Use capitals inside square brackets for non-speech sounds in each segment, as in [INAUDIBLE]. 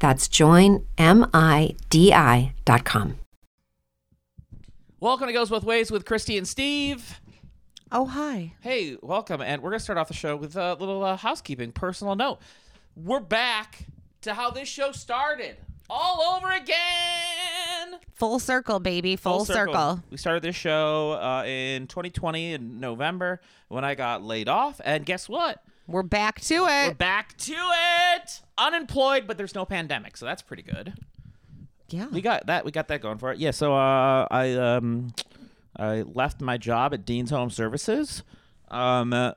That's joinmidi.com. Welcome to Goes Both Ways with Christy and Steve. Oh, hi. Hey, welcome. And we're going to start off the show with a little uh, housekeeping, personal note. We're back to how this show started all over again. Full circle, baby. Full, circle. We started this show uh, in 2020 in November when I got laid off. And guess what? We're back to it. We're back to it. Unemployed, but there's no pandemic, so that's pretty good. Yeah. We got that. We got that going for it. Yeah. So uh, I um, I left my job at Dean's Home Services. Um, uh,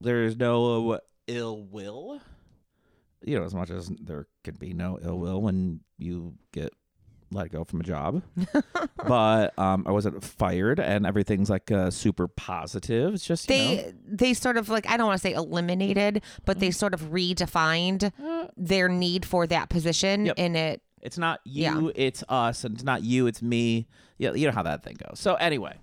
there's no ill will. You know, as much as there can be no ill will when you get let go from a job. [LAUGHS] but um, I wasn't fired, and everything's like uh, super positive. It's just you they know, they sort of like I don't want to say eliminated, but Mm. they sort of redefined their need for that position Yep. in it. It's not Yeah. you, it's us, and it's not you, it's me. Yeah, you know how that thing goes. So anyway,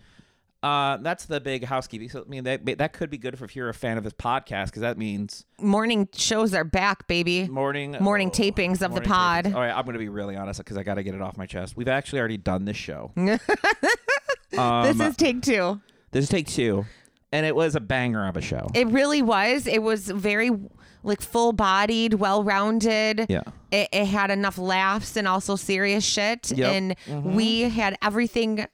uh, that's the big housekeeping. So I mean, that that could be good if you're a fan of this podcast because that means Morning shows are back, baby. morning Morning tapings of the pod. tapings. All right, I'm going to be really honest because I got to get it off my chest. We've actually already done this show. um, [LAUGHS] this is take two. this is take two, and it was a banger of a show. It really was. It was very like full bodied, well rounded. yeah. It, it had enough laughs and also serious shit. Yep. And Mhm. we had everything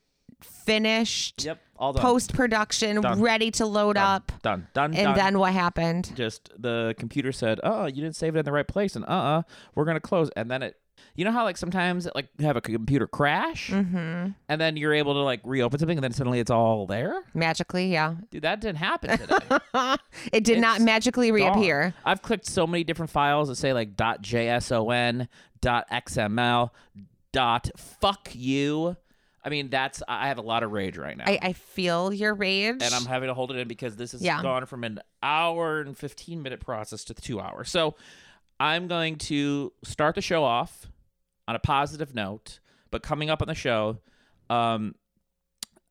finished. Yep. All done. post production, Done. ready to load done. up. Done. Done. And done. then what happened? just the computer said, "Oh, you didn't save it in the right place," and uh, uh we're gonna close. And then it, you know how like sometimes it, like you have a computer crash, Mm-hmm. and then you're able to like reopen something, and then suddenly it's all there. Magically, yeah. Dude, that didn't happen today. [LAUGHS] it did not It's magically reappear. I've clicked so many different files that say like .json, .xml, dot fuck you. I mean, that's I have a lot of rage right now. I, I feel your rage. and I'm having to hold it in because this has Yeah. gone from an hour and 15 minute process to two hours. So I'm going to start the show off on a positive note, but coming up on the show, um,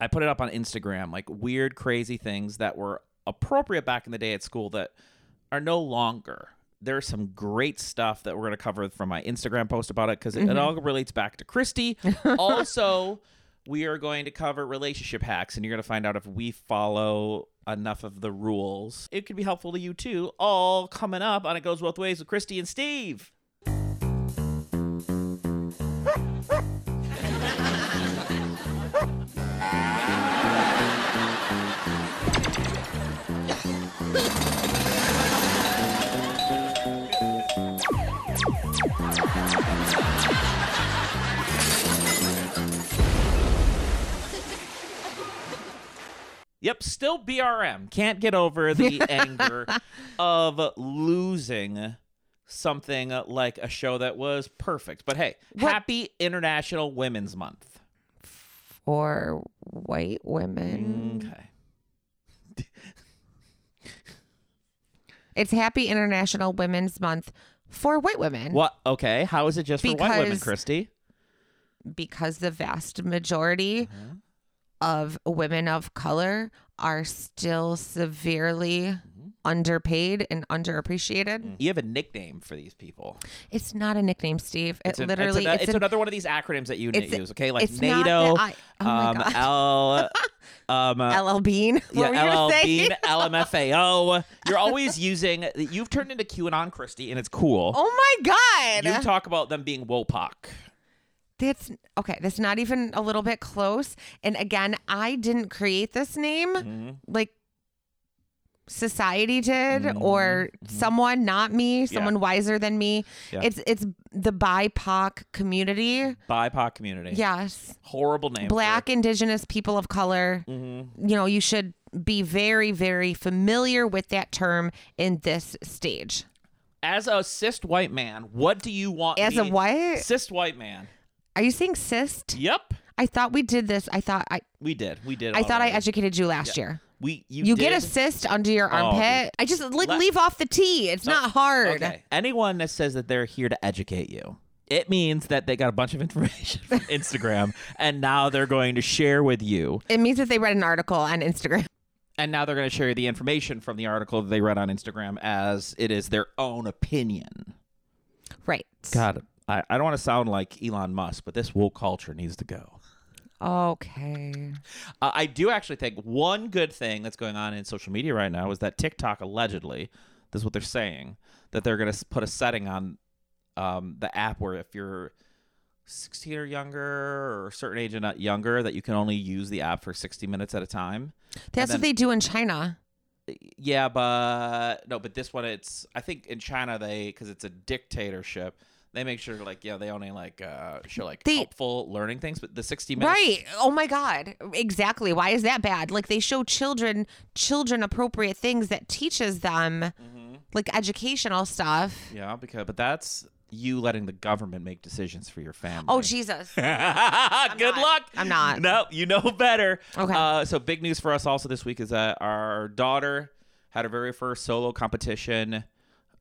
I put it up on Instagram, like weird, crazy things that were appropriate back in the day at school that are no longer. There's some great stuff that we're going to cover from my Instagram post about it because it, it mm-hmm. all relates back to Christy. [LAUGHS] also, we are going to cover relationship hacks, and you're going to find out if we follow enough of the rules. It could be helpful to you too. All coming up on It Goes Both Ways with Christy and Steve. [LAUGHS] Yep, still BRM. Can't get over the [LAUGHS] anger of losing something like a show that was perfect. But hey, What- happy International Women's Month. For white women. Okay. It's Happy International Women's Month for white women What? Okay. How is it just for white women, Because- Christy? because the vast majority Mm-hmm. Of women of color are still severely Mm-hmm. underpaid and underappreciated. You have a nickname for these people. It's not a nickname, Steve. It It's, an- literally it's, an- it's it's an- another one of these acronyms that you use. Okay, like NATO, I- oh my um, God. L, [LAUGHS] um, uh, LL Bean. What yeah, were you gonna LL? Bean, [LAUGHS] LMFAO. You're always using. You've turned into QAnon, Christy, and it's cool. Oh my god. You talk about them being WOPOC. That's okay. That's not even a little bit close. And again, I didn't create this name. Mm-hmm. Like society did, or someone, not me, someone wiser than me. Yeah. It's it's the BIPOC community. BIPOC community. Yes, Horrible name. Black, Indigenous, people of color. Mm-hmm. You know, you should be very, very familiar with that term in this stage. As a cis white man, what do you want? As a what? Cis white man. Are you saying cyst? Yep. I thought we did this. I thought I. We did. We did. I thought I already. educated you last year. We you, You get a did. cyst under your Oh, armpit. I just like Let- leave off the T. It's not hard. Okay. Anyone that says that they're here to educate you, it means that they got a bunch of [LAUGHS] information from Instagram and now they're going to share with you. It means that they read an article on Instagram. And now they're going to share the information from the article that they read on Instagram as it is their own opinion. Right. God, I, I don't want to sound like Elon Musk, but this woke culture needs to go. Okay. Uh, I do actually think one good thing that's going on in social media right now is that TikTok allegedly, this is what they're saying, that they're going to put a setting on um, the app where if you're 16 or younger or a certain age and not younger, that you can only use the app for 60 minutes at a time. That's then- what they do in China. Yeah, but no, but this one, it's I think in China they because it's a dictatorship. They make sure like yeah they only like uh show like They- helpful learning things, but the 60 minutes Right. Oh my God. Exactly. Why is that bad? Like they show children children appropriate things that teaches them Mm-hmm. like educational stuff. Yeah, because but that's you letting the government make decisions for your family. Oh Jesus. [LAUGHS] Good not. luck. I'm not. No, you know better. Okay. Uh, so big news for us also this week is that our daughter had her very first solo competition.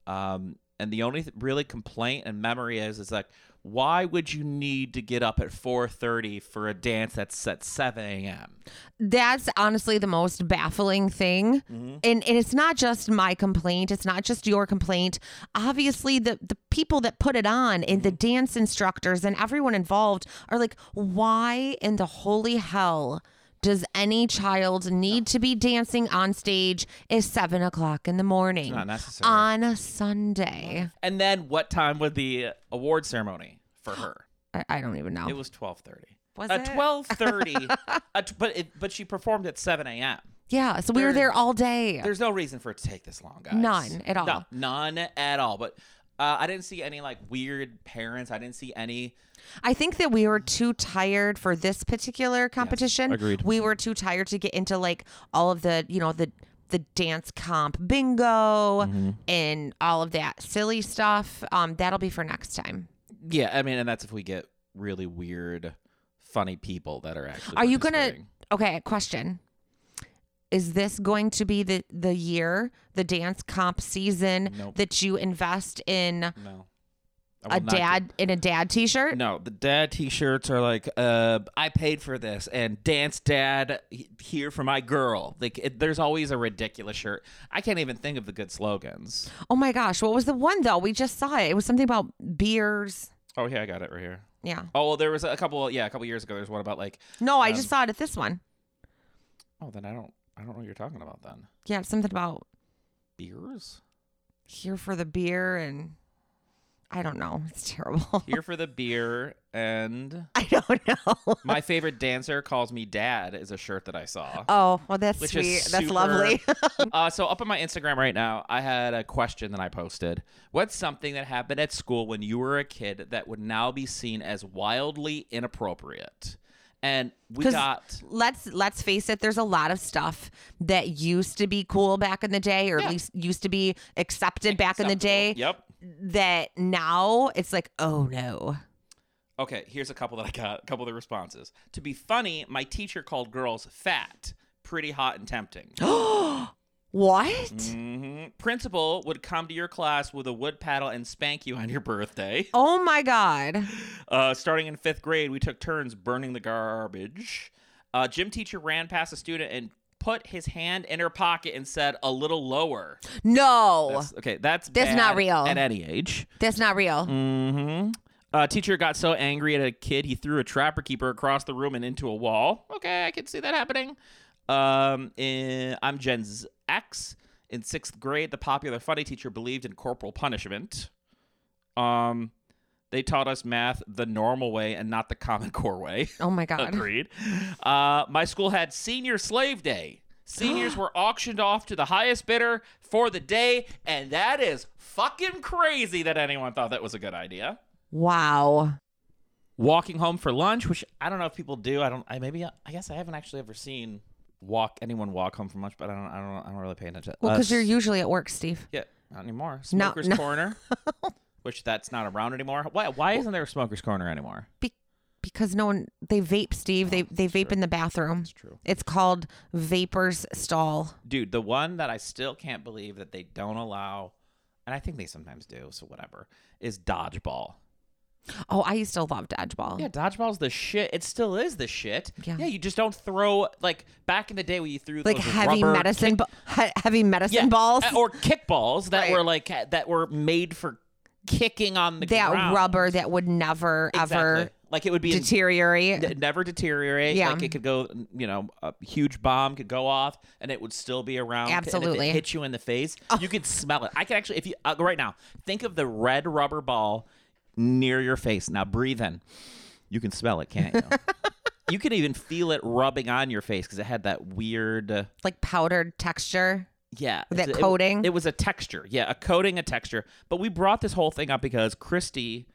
Um, and the only th- really complaint and memory is is like, why would you need to get up at 4:30 for a dance that's at 7 a.m. That's honestly the most baffling thing. Mm-hmm. And and it's not just my complaint, it's not just your complaint. Obviously the the people that put it on and Mm-hmm. the dance instructors and everyone involved are like, why in the holy hell does any child need to be dancing on stage at seven o'clock in the morning not necessary. on a Sunday? And then what time was the award ceremony for her? I, I don't even know. It was 12:30. Was uh, it? 12:30. [LAUGHS] uh, but it, but she performed at 7 a.m. yeah, so we were there- there all day. There's no reason for it to take this long, guys. None at all. No, none at all. But uh, I didn't see any like weird parents. I didn't see any. I think that we were too tired for this particular competition. agreed. We were too tired to get into like all of the, you know, the the dance comp bingo Mm-hmm. and all of that silly stuff. Um, that'll be for next time. Yeah, I mean, and that's if we get really weird, funny people that are actually. Are you gonna? Okay, question. Is this going to be the the year, the dance comp season Nope. that you invest in No. A dad in a dad T-shirt? No, the dad T-shirts are like, uh, I paid for this, and dance dad here for my girl. Like, it, there's always a ridiculous shirt. I can't even think of the good slogans. Oh my gosh, what was the one though? We just saw it. It was something about beers. Oh yeah, I got it right here. Yeah. Oh, well, there was a couple. Yeah, a couple years ago, there's one about like. No, I Um, just saw it at this one. Oh, then I don't. I don't know what you're talking about then. Yeah, something about Beers. here for the beer and I don't know. It's terrible. Here [LAUGHS] for the beer, and I don't know. [LAUGHS] my favorite dancer calls me dad is a shirt that I saw. Oh, well, that's Which sweet. is That's lovely. [LAUGHS] uh, so up on my Instagram right now, I had a question that I posted. What's something that happened at school when you were a kid that would now be seen as wildly inappropriate? and we got let's let's face it there's a lot of stuff that used to be cool back in the day or Yeah. at least used to be accepted back in the day Yep. That now it's like oh no Okay, here's a couple that I got. A couple of the responses. To be funny, my teacher called girls fat, pretty hot and tempting. [GASPS] what hmm Principal would come to your class with a wood paddle and spank you on your birthday. [LAUGHS] oh my god [LAUGHS] Uh, starting in fifth grade, we took turns burning the garbage. Uh, gym teacher ran past a student and put his hand in her pocket and said, "A little lower." no That's, okay, that's That's not real. at any age. that's not real Mm-hmm. Uh, teacher got so angry at a kid, he threw a trapper keeper across the room and into a wall. Okay, I can see that happening. Um, in, I'm Gen Z- X. In sixth grade, the popular funny teacher believed in corporal punishment. Um, they taught us math the normal way and not the Common Core way. [LAUGHS] oh my god Agreed. Uh, my school had Senior Slave Day. Seniors [GASPS] were auctioned off to the highest bidder for the day, and that is fucking crazy that anyone thought that was a good idea. wow Walking home for lunch, which I don't know if people do. I don't. I maybe. I guess I haven't actually ever seen walk anyone walk home from lunch, but I don't. I don't. I don't really pay attention. well Uh, because you're usually at work steve yeah, not anymore. No, no. Corner, [LAUGHS] which that's not around anymore. Why? Why isn't there a Smokers Corner anymore? Be- because no one they vape steve they they vape in the bathroom That's true. it's called vapors stall dude the one that i still can't believe that they don't allow and i think they sometimes do so whatever is dodgeball oh i used to love dodgeball yeah dodgeball's the shit it still is the shit Yeah. yeah you just don't throw like back in the day when you threw like heavy medicine kick- he- heavy medicine yeah, balls uh, or kickballs that Right. were like that were made for kicking on the that ground. rubber that would never ever Exactly. like it would be deteriorate n- never deteriorate. Yeah. Like it could go, you know, a huge bomb could go off and it would still be around. Absolutely. Oh. hit you in the face, you could smell it. I can actually, if you, uh, right now, think of the red rubber ball near your face. Now breathe in. You can smell it, can't you? [LAUGHS] you can even feel it rubbing on your face because it had that weird. Uh, like powdered texture yeah, That it's- it- coating? It, was a texture. Yeah, a coating, a texture. But we brought this whole thing up because Christy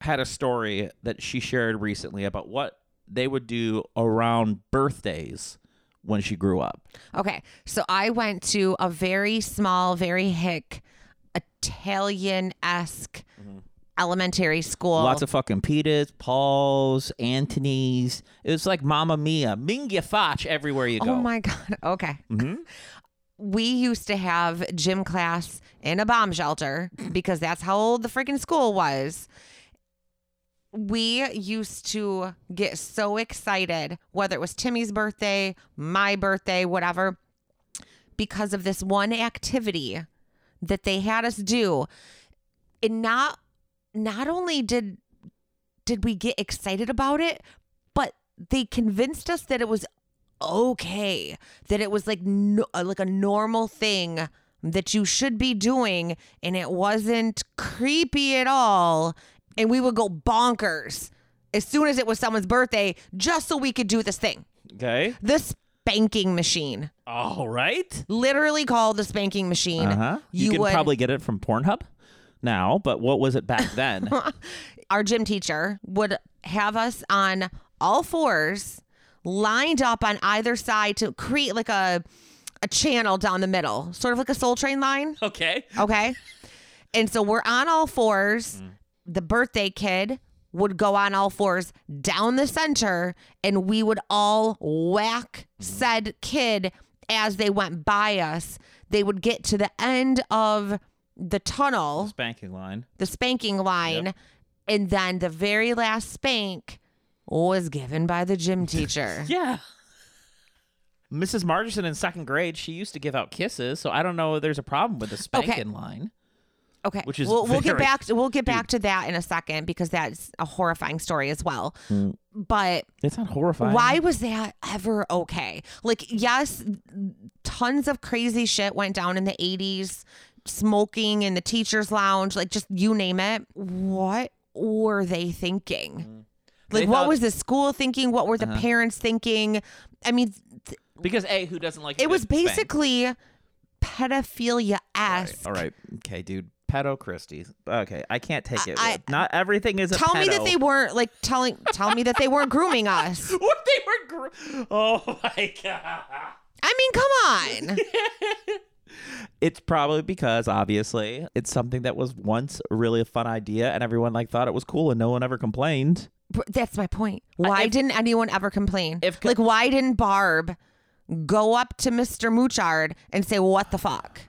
had a story that she shared recently about what they would do around birthdays when she grew up. okay so i went to a very small very hick italian-esque elementary school Mm-hmm. Lots of fucking Petas, Pauls, Antony's. It was like Mamma Mia, Mingya Foch everywhere you go. oh my god [LAUGHS] okay Mhm. We used to have gym class in a bomb shelter because that's how old the freaking school was. We used to get so excited, whether it was Timmy's birthday, my birthday, whatever, because of this one activity that they had us do. And not not only did did we get excited about it, but they convinced us that it was okay that it was like no, uh, like a normal thing that you should be doing and it wasn't creepy at all and we would go bonkers as soon as it was someone's birthday just so we could do this thing Okay. the spanking machine All right. literally called the spanking machine Uh huh. You, can would probably get it from Pornhub now, but what was it back then? [LAUGHS] our gym teacher would have us on all fours lined up on either side to create like a a channel down the middle sort of like a soul train line okay. okay and so we're on all fours Mm. the birthday kid would go on all fours down the center and we would all whack Mm-hmm. said kid as they went by us they would get to the end of the tunnel Spanking line. the spanking line, and then the very last spank was given by the gym [LAUGHS] teacher. Yeah. Mrs. Margerson in second grade, she used to give out kisses, so I don't know if there's a problem with the spanking line. Okay, Which is we'll, we'll get very- back. To, we'll get [LAUGHS] back to that in a second because that's a horrifying story as well. Mm. But It's not horrifying. why was that ever okay? Like, yes, tons of crazy shit went down in the '80s, smoking in the teachers' lounge, like just you name it. What were they thinking? Mm. Like, what was the school thinking? What were the uh-huh. parents thinking? I mean, th- Because A, who doesn't like it It was to spank? basically pedophilia esque. All right. Okay, dude. pedo Christy. Okay, I can't take it. I- Not everything is a Tell me that they weren't like telling. Tell me that they weren't grooming us. [LAUGHS] What they were. Gr- oh my god. I mean, come on. [LAUGHS] It's probably because obviously it's something that was once really a fun idea and everyone like thought it was cool and no one ever complained. That's my point. Uh, why if- didn't anyone ever complain? if- like, why didn't Barb go up to Mr. Moochard and say, "What the fuck?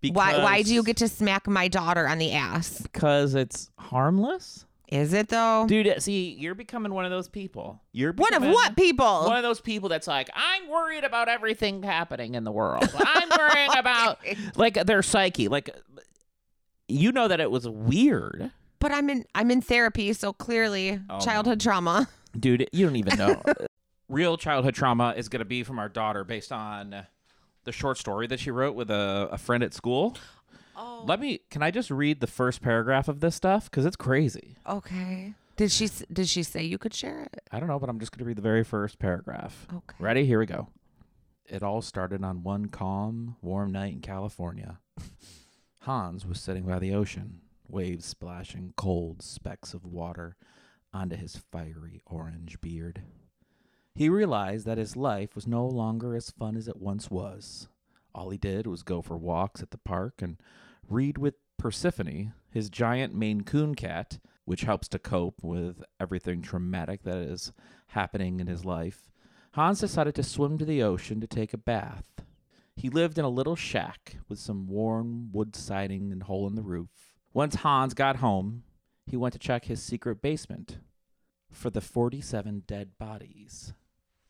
Because, Why? Why do you get to smack my daughter on the ass? Because it's harmless, Is it though? dude. Uh, see, you're becoming one of those people. You're One of what people? One of those people that's like, I'm worried about everything happening in the world. I'm worrying [LAUGHS] about like their psyche. Like, you know that it was weird, But I'm in. I'm in therapy, so clearly, Oh, no. childhood trauma. [LAUGHS] dude. You don't even know. [LAUGHS] Real childhood trauma is gonna be from our daughter based on the short story that she wrote with a, a friend at school. Oh. Let me. Can I just read the first paragraph of this stuff because it's crazy. Okay. Did she? s- Did she say you could share it? I don't know, but I'm just gonna read the very first paragraph. Okay. Ready? Here we go. It all started on one calm, warm night in California. [LAUGHS] Hans was sitting by the ocean, waves splashing cold specks of water onto his fiery orange beard. He realized that his life was no longer as fun as it once was. All he did was go for walks at the park and read with Persephone, his giant Maine Coon cat, which helps to cope with everything traumatic that is happening in his life. Hans decided to swim to the ocean to take a bath. He lived in a little shack with some worn wood siding and hole in the roof. Once Hans got home, he went to check his secret basement for the 47 dead bodies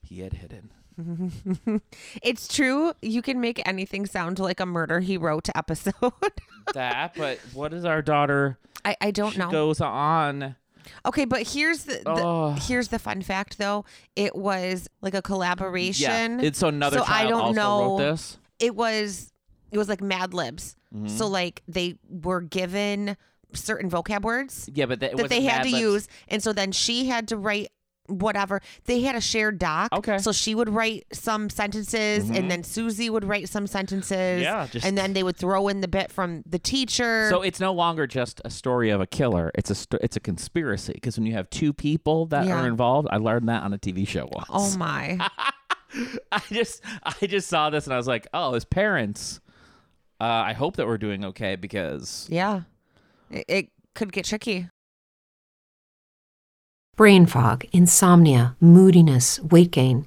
he had hidden. [LAUGHS] it's true. You can make anything sound like a murder he wrote episode. [LAUGHS] that, but what is our daughter? I, I don't she know. goes on. Okay, but here's the, the here's the fun fact though. It was like a collaboration. Yeah, it's another So I don't know- this. it was it was like Mad Libs. Mm-hmm. So like they were given certain vocab words Yeah, but that, that they had to Libs. use, and so then she had to write whatever they had a shared doc. Okay. so she would write some sentences, and then Susie would write some sentences. Yeah, just- and then they would throw in the bit from the teacher. So it's no longer just a story of a killer. It's a sto- it's a conspiracy because when you have two people that Yeah. are involved, I learned that on a TV show once. oh my. [LAUGHS] I just I just saw this and I was like, oh, his parents. Uh, I hope that we're doing okay because Yeah. It, it could get tricky. Brain fog, insomnia, moodiness, weight gain.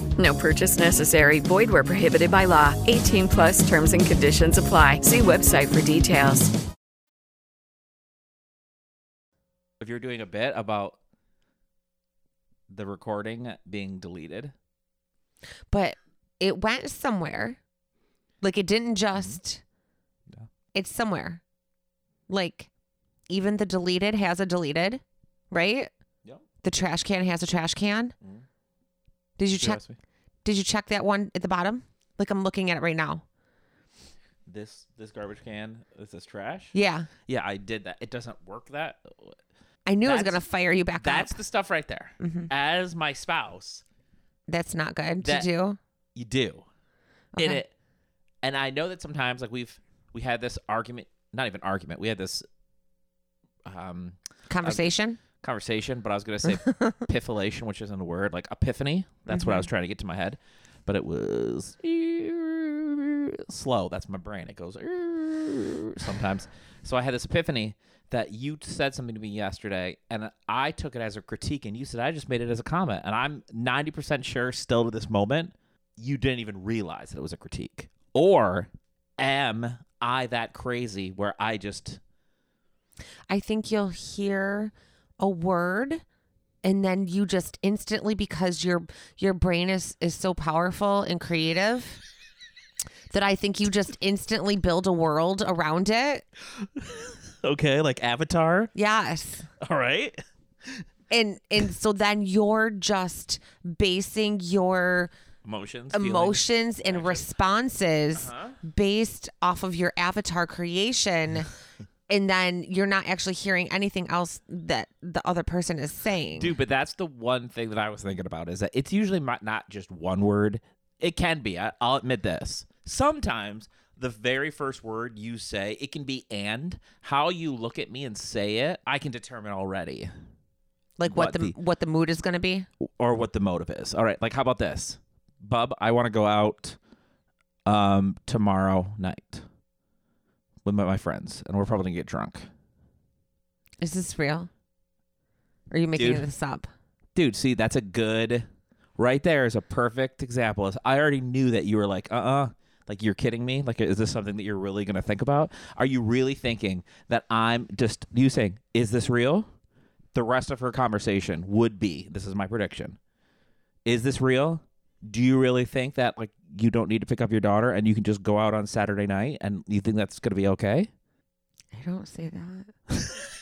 No purchase necessary. Void where prohibited by law. 18 plus terms and conditions apply. See website for details. if you're doing a bit about the recording being deleted, But it went somewhere. Like it didn't mm-hmm. just Yeah. it's somewhere. Like even the deleted has a deleted, right? Yep. The trash can has a trash can. Mm-hmm. Did you check did you check that one at the bottom? Like I'm looking at it right now. this this garbage can? This is trash. Yeah. Yeah, I did that. It doesn't work that. I knew I was That's- gonna fire you back up. That's up. the stuff right there. As my spouse, That's not good that- to do. You do. In Okay. it. And I know that sometimes like we've we had this argument, not even argument. We had this um Conversation. Conversation, but I was going to say [LAUGHS] piffilation, which isn't a word, like epiphany. That's what I was mm-hmm. trying to get to my head, but it was slow. That's my brain. It goes sometimes. So I had this epiphany that you said something to me yesterday, and I took it as a critique, and you said I just made it as a comment, and I'm 90% sure still to this moment you didn't even realize that it was a critique, or am I that crazy where I just I think you'll hear a word and then you just instantly because your your brain is is so powerful and creative that I think you just instantly build a world around it. okay, like Avatar? Yes. All right. And and so then you're just basing your Emotions. feelings. emotions and responses Uh-huh. based off of your avatar creation [LAUGHS] and then you're not actually hearing anything else that the other person is saying. Dude, but that's the one thing that I was thinking about is that it's usually not not just one word. It can be. I, I'll admit this. Sometimes the very first word you say, it can be and. How you look at me and say it, I can determine already. like what, what the, the- what the mood is going to be. or what the motive is. All right, like how about this? Bub, I want to go out um tomorrow night with my, my friends and we're probably to get drunk. Is this real? Or are you making Dude. this up? Dude, see, that's a good right there is a perfect example. Is I already knew that you were like, uh-uh, like you're kidding me. Like, is this something that you're really gonna think about? Are you really thinking that I'm just you saying, is this real? The rest of her conversation would be, this is my prediction. Is this real? Do you really think that like you don't need to pick up your daughter and you can just go out on Saturday night and you think that's gonna be okay? I don't say that. [LAUGHS]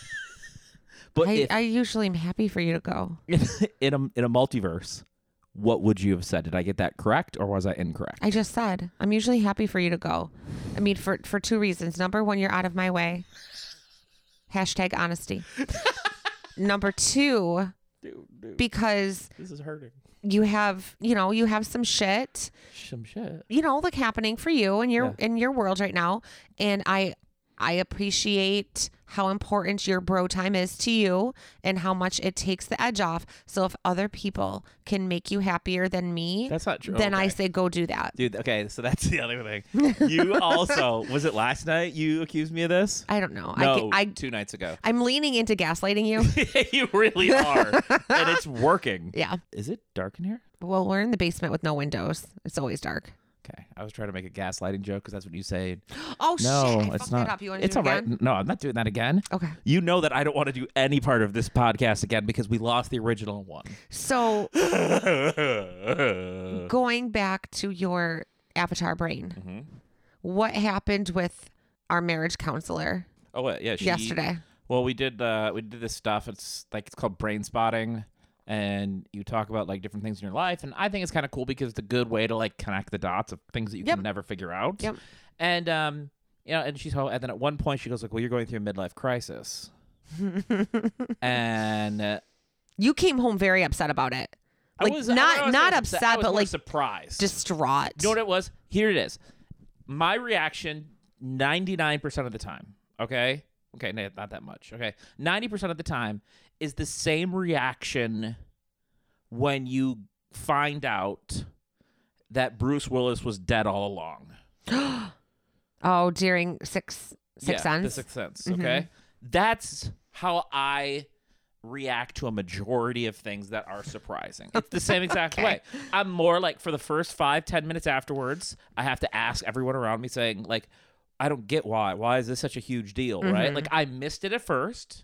But I, if, I usually am happy for you to go. [LAUGHS] in a in a multiverse, what would you have said? Did I get that correct or was I incorrect? I just said I'm usually happy for you to go. I mean, for for two reasons. Number one, you're out of my way. Hashtag honesty. [LAUGHS] Number two, dude, dude, because this is hurting. You have you know you have some shit Some shit. you know like happening for you and your Yeah. in your world right now and i i appreciate how important your bro time is to you and how much it takes the edge off so if other people can make you happier than me That's not true. then i say go do that Dude, okay, so that's [LAUGHS] the other thing. You also was it last night you accused me of this? i don't know No, i, I two nights ago. i'm leaning into gaslighting you [LAUGHS] you really are, and it's working. [LAUGHS] yeah Is it dark in here? well we're in the basement with no windows it's always dark Okay, I was trying to make a gaslighting joke because that's what you say. [GASPS] oh No, shit I it's fucked not. that up. you want to it's do all it right. again? No, I'm not doing that again. okay You know that I don't want to do any part of this podcast again because we lost the original one. so oh [LAUGHS] going back to your avatar brain Mm-hmm. what happened with our marriage counselor wait, yeah. She, yesterday Well, we did uh, we did this stuff. It's like it's called brain spotting, and you talk about like different things in your life. And I think it's kind of cool because it's a good way to like connect the dots of things that you Yep. can never figure out. Yep. And um, you know, and she's ho- and then at one point she goes like, "Well, you're going through a midlife crisis," [LAUGHS] and uh, you came home very upset about it I like was not not upset, upset, but like surprised. distraught You know what it was? Here it is. My reaction 99% of the time, okay? Okay, not that much. Okay. 90% of the time is the same reaction when you find out that Bruce Willis was dead all along. [GASPS] oh during six six yeah, The sense Sixth Sense, Mhm. okay? That's how I react to a majority of things that are surprising. It's the same exact [LAUGHS] Okay. way. I'm more like for the first five, ten minutes afterwards, I have to ask everyone around me saying, like, I don't get why. Why is this such a huge deal? Mm-hmm. Right? Like I missed it at first.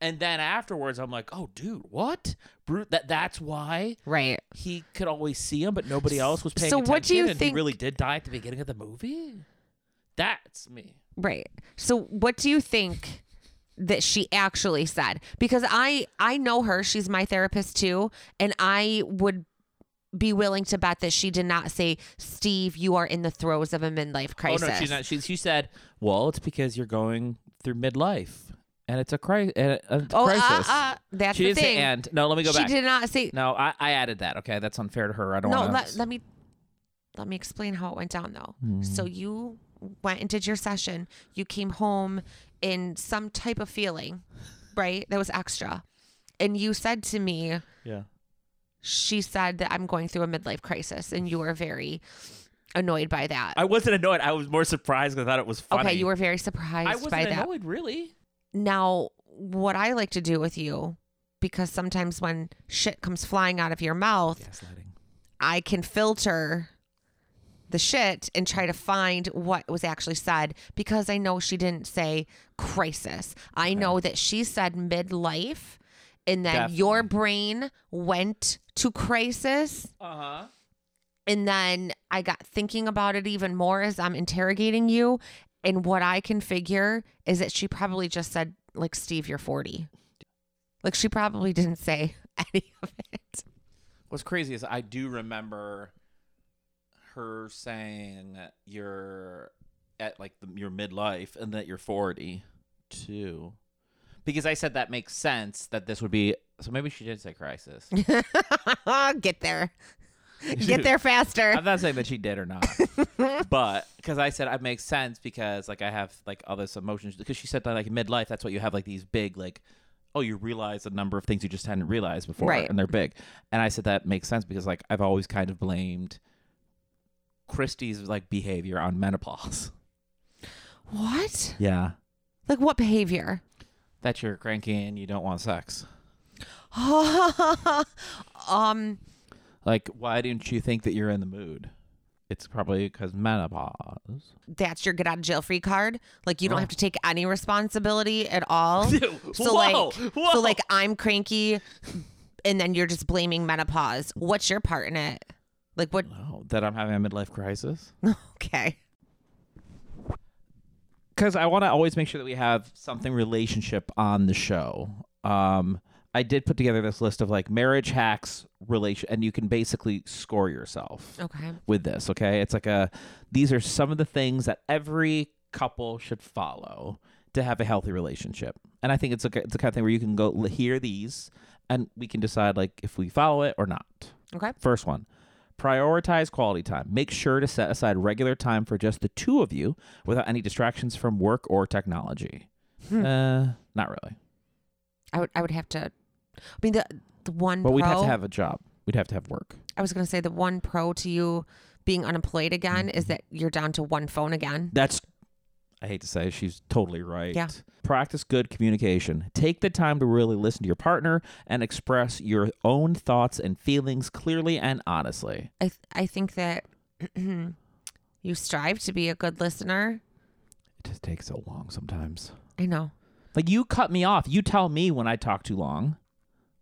And then afterwards, I'm like, "Oh, dude, what? brute that that's why right he could always see him, but nobody else was paying So attention. what do you and think- he really did die at the beginning of the movie? That's me. right so what do you think that she actually said because i i know her she's my therapist too and i would be willing to bet that she did not say steve you are in the throes of a midlife crisis Oh no, she's not. She she said, "Well, it's because you're going through midlife, and it's a, cri- a, a oh uh, crisis." uh, that's she the didn't thing say and. No, let me go she back. She did not say No, I, I added that. Okay, that's unfair to her. I don't no want let, let me let me explain how it went down though. Hmm. So you went and did your session. You came home in some type of feeling, right? That was extra. And you said to me, Yeah. she said that I'm going through a midlife crisis, and you were very annoyed by that. I wasn't annoyed. I was more surprised 'cause I thought it was funny. Okay, you were very surprised I wasn't by that. annoyed, really. Now, what I like to do with you, because sometimes when shit comes flying out of your mouth, Gaslighting. I can filter the shit and try to find what was actually said because I know she didn't say crisis. I know that she said midlife and then your brain went to crisis Uh huh. and then I got thinking about it even more as I'm interrogating you and what I can figure is that she probably just said like Steve you're 40. Like she probably didn't say [LAUGHS] any of it. What's crazy is I do remember her saying you're at like the, your midlife and that you're 40 too. Because I said that makes sense that this would be so maybe she did say crisis. [LAUGHS] Get there. [LAUGHS] Get there faster. I'm not saying that she did or not, [LAUGHS] but because I said it makes sense because like I have like all this emotions because she said that like midlife that's what you have like these big like oh you realize a number of things you just hadn't realized before Right. and they're big and I said that makes sense because like I've always kind of blamed Christy's like behavior on menopause. What? Yeah, Like what behavior? that you're cranky and you don't want sex. [LAUGHS] um, Like why didn't you think that you're in the mood? It's probably because menopause. that's your get out of jail free card. Like you don't have to take any responsibility at all. [LAUGHS] So whoa, like, whoa. so like I'm cranky, and then you're just blaming menopause. What's your part in it? Like what? Oh, that I'm having a midlife crisis. [LAUGHS] Okay. because I want to always make sure that we have something relationship on the show. Um, I did put together this list of like marriage hacks, relation, and you can basically score yourself Okay. with this. Okay, it's like a these are some of the things that every couple should follow to have a healthy relationship, and I think it's a it's the kind of thing where you can go hear these, and we can decide like if we follow it or not. Okay. First one. Prioritize quality time. Make sure to set aside regular time for just the two of you without any distractions from work or technology. Uh, not really. I would I would have to. I mean the the one. But pro, we'd have to have a job. We'd have to have work. I was gonna say the one pro to you being unemployed again Mm-hmm. is that you're down to one phone again. That's, I hate to say, she's totally right. Yeah. Practice good communication. Take the time to really listen to your partner and express your own thoughts and feelings clearly and honestly. I th- I think that [CLEARS THROAT] you strive to be a good listener. It just takes so long sometimes. I know. Like you cut me off. You tell me when I talk too long,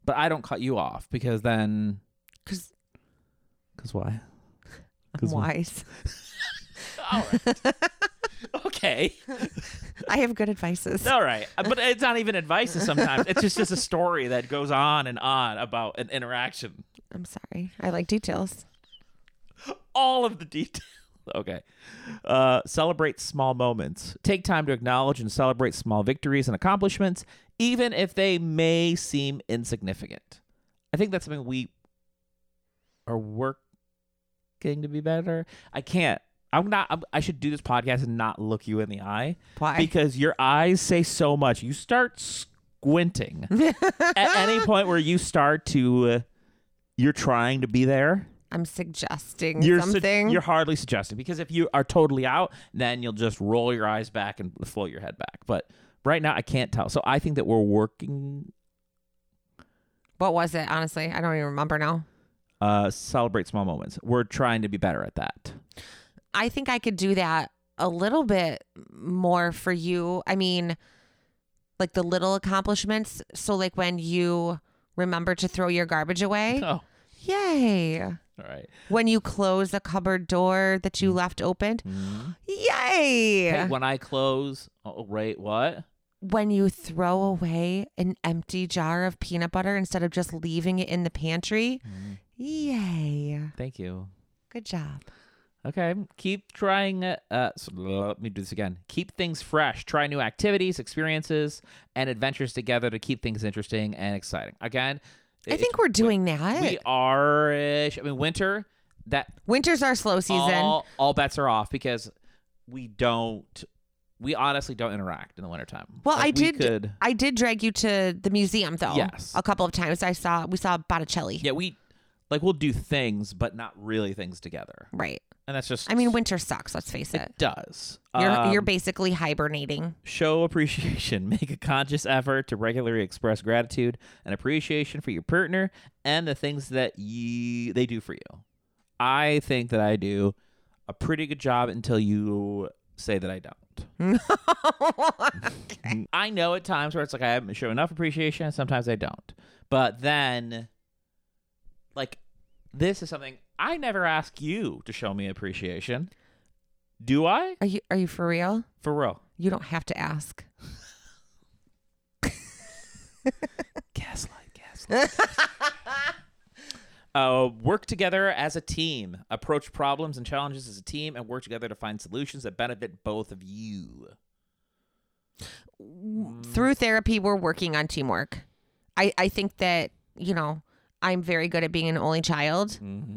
but I don't cut you off because then. Because Because why? I'm 'Cause why? [LAUGHS] wise. [LAUGHS] All right. [LAUGHS] okay. I have good advices. All right. Uh, But it's not even advices sometimes. It's just, just a story that goes on and on about an interaction. I'm sorry. I like details. All of the details. Okay. Uh, celebrate small moments. Take time to acknowledge and celebrate small victories and accomplishments, even if they may seem insignificant. I think that's something we are working to be better. I can't. I'm not. I'm, I should do this podcast and not look you in the eye. Why? Because your eyes say so much. You start squinting [LAUGHS] at any point where you start to. Uh, you're trying to be there. I'm suggesting You're su- something. you're hardly suggesting because if you are totally out, then you'll just roll your eyes back and float your head back. But right now, I can't tell. So I think that we're working. what was it? Honestly, I don't even remember now. Uh, celebrate small moments. We're trying to be better at that. I think I could do that a little bit more for you. I mean, like the little accomplishments. So, like when you remember to throw your garbage away, [LAUGHS] Oh, yay. All right. When you close the cupboard door that you mm. left open, mm-hmm. yay. Hey, when I close, oh, right, what? when you throw away an empty jar of peanut butter instead of just leaving it in the pantry, mm-hmm. yay. Thank you. Good job. Okay, keep trying. it. Uh, so let me do this again. Keep things fresh. Try new activities, experiences, and adventures together to keep things interesting and exciting. Again, I think we're doing that. We are. I mean, winter. that Winter's our slow season. all, all bets are off because we don't we honestly don't interact in the wintertime. well, Like, I did. could I did drag you to the museum though. Yes. A couple of times. I saw we saw Botticelli. yeah we like we'll do things but not really things together Right. And that's just I mean, winter sucks. Let's face it. it does You're Um, you're basically hibernating. show appreciation [LAUGHS] make a conscious effort to regularly express gratitude and appreciation for your partner and the things that you they do for you i think that i do a pretty good job until you say that i don't [LAUGHS] i know at times where it's like i haven't shown enough appreciation and sometimes i don't but then like this is something i never ask you to show me appreciation do i Are you are you for real? for real You don't have to ask. Gaslight, gaslight. [LAUGHS] uh, work together as a team. Approach problems and challenges as a team and work together to find solutions that benefit both of you. Through therapy, we're working on teamwork. I I think that you know I'm very good at being an only child, Mm-hmm.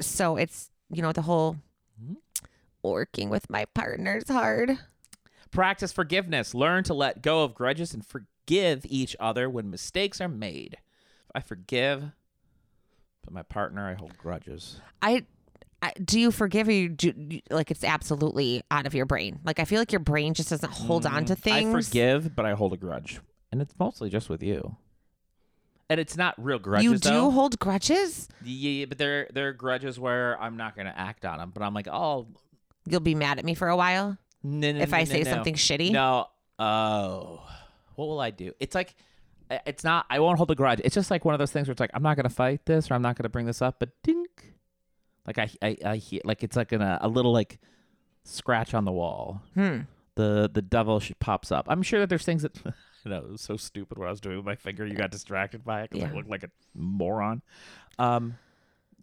So it's you know the whole working with my partner's hard. Practice forgiveness. Learn to let go of grudges and forgive each other when mistakes are made. I forgive, but my partner, I hold grudges. I, I do you forgive or you do you- like it's absolutely out of your brain. Like I feel like your brain just doesn't hold on to things. Mm, I forgive, but I hold a grudge, and it's mostly just with you. And it's not real grudges. You do though. hold grudges? Yeah, but there there are grudges where I'm not gonna act on them, but I'm like, oh, You'll be mad at me for a while no, no, if no, I say something shitty. No, oh, what will I do? It's like, it's not. I won't hold a grudge. It's just like one of those things where it's like, I'm not gonna fight this, or I'm not gonna bring this up, but dink, like I I, I hear like it's like an, a little like scratch on the wall. Hmm. The the devil pops up. I'm sure that there's things that. [LAUGHS] I know it was so stupid what I was doing with my finger. You got distracted by it because I looked like a moron. Um,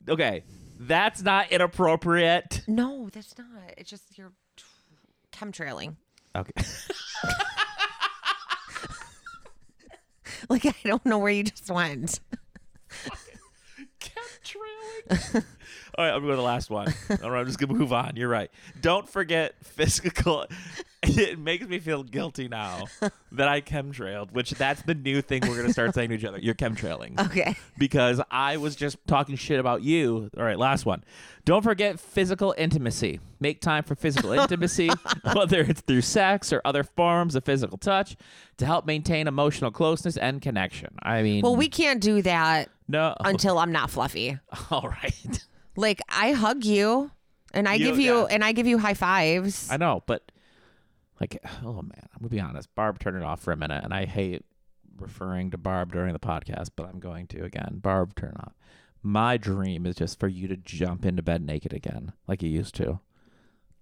okay, that's not inappropriate. No, that's not. It's just you're chemtrailing. Okay. [LAUGHS] Like I don't know where you just went. [LAUGHS] Chemtrailing. All right, I'm going to the last one. [LAUGHS] All right, I'm just going to move on. You're right. Don't forget physical. [LAUGHS] It makes me feel guilty now [LAUGHS] that I chemtrailed, which that's the new thing we're going to start saying to each other. You're chemtrailing. [LAUGHS] Okay. Because I was just talking shit about you. All right, last one. Don't forget physical intimacy. Make time for physical intimacy, whether it's through sex or other forms of physical touch, to help maintain emotional closeness and connection. I mean, Well, we can't do that no. until I'm not fluffy. All right. Like I hug you and I You- give you yeah. and I give you high fives. I know, but like, [SIGHS] oh man, I'm gonna be honest. Barb turned it off for a minute, and I hate referring to Barb during the podcast, but I'm going to again. Barb, turn off. My dream is just for you to jump into bed naked again, like you used to.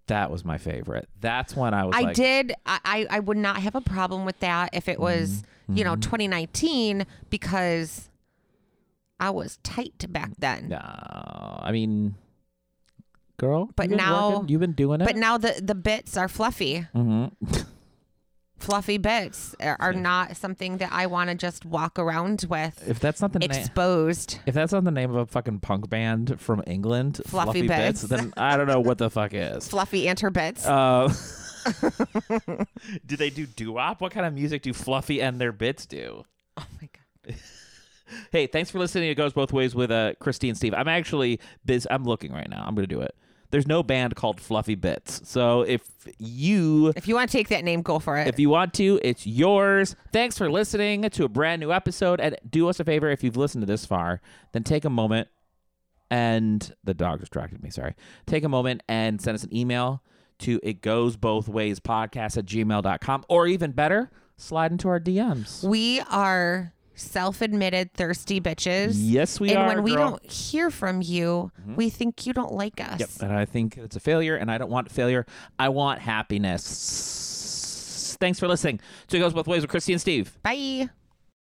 That was my favorite. That's when I was I like, did. I, I would not have a problem with that if it was, Mm-hmm. you know, 2019 because I was tight back then. no. I mean, girl, But you've now- working- you've been doing it. But now the the bits are fluffy. Mm-hmm. [LAUGHS] Fluffy bits are, are Yeah. not something that I want to just walk around with if that's not the name, exposed. if that's not the name of a fucking punk band from England, Fluffy Bits, Bits. then I don't know what the fuck is. Fluffy and her bits. Uh, [LAUGHS] do they do doo-wop? What kind of music do Fluffy and their bits do? oh my god. [LAUGHS] Hey, thanks for listening. It goes both ways with uh, Christy and Steve. I'm actually biz. I'm looking right now. I'm gonna do it. There's no band called Fluffy Bits. So if you If you want to take that name, go for it. if you want to, it's yours. Thanks for listening to a brand new episode. And do us a favor if you've listened to this far, then take a moment and the dog distracted me. Sorry. Take a moment and send us an email to it goes both ways podcast at gmail.com or even better, slide into our DMs. we are self-admitted thirsty bitches. Yes, we and are. And when we girl. don't hear from you, mm-hmm. we think you don't like us. Yep. And I think it's a failure, and I don't want failure. I want happiness. Thanks for listening. So it goes both ways with Christy and Steve. Bye.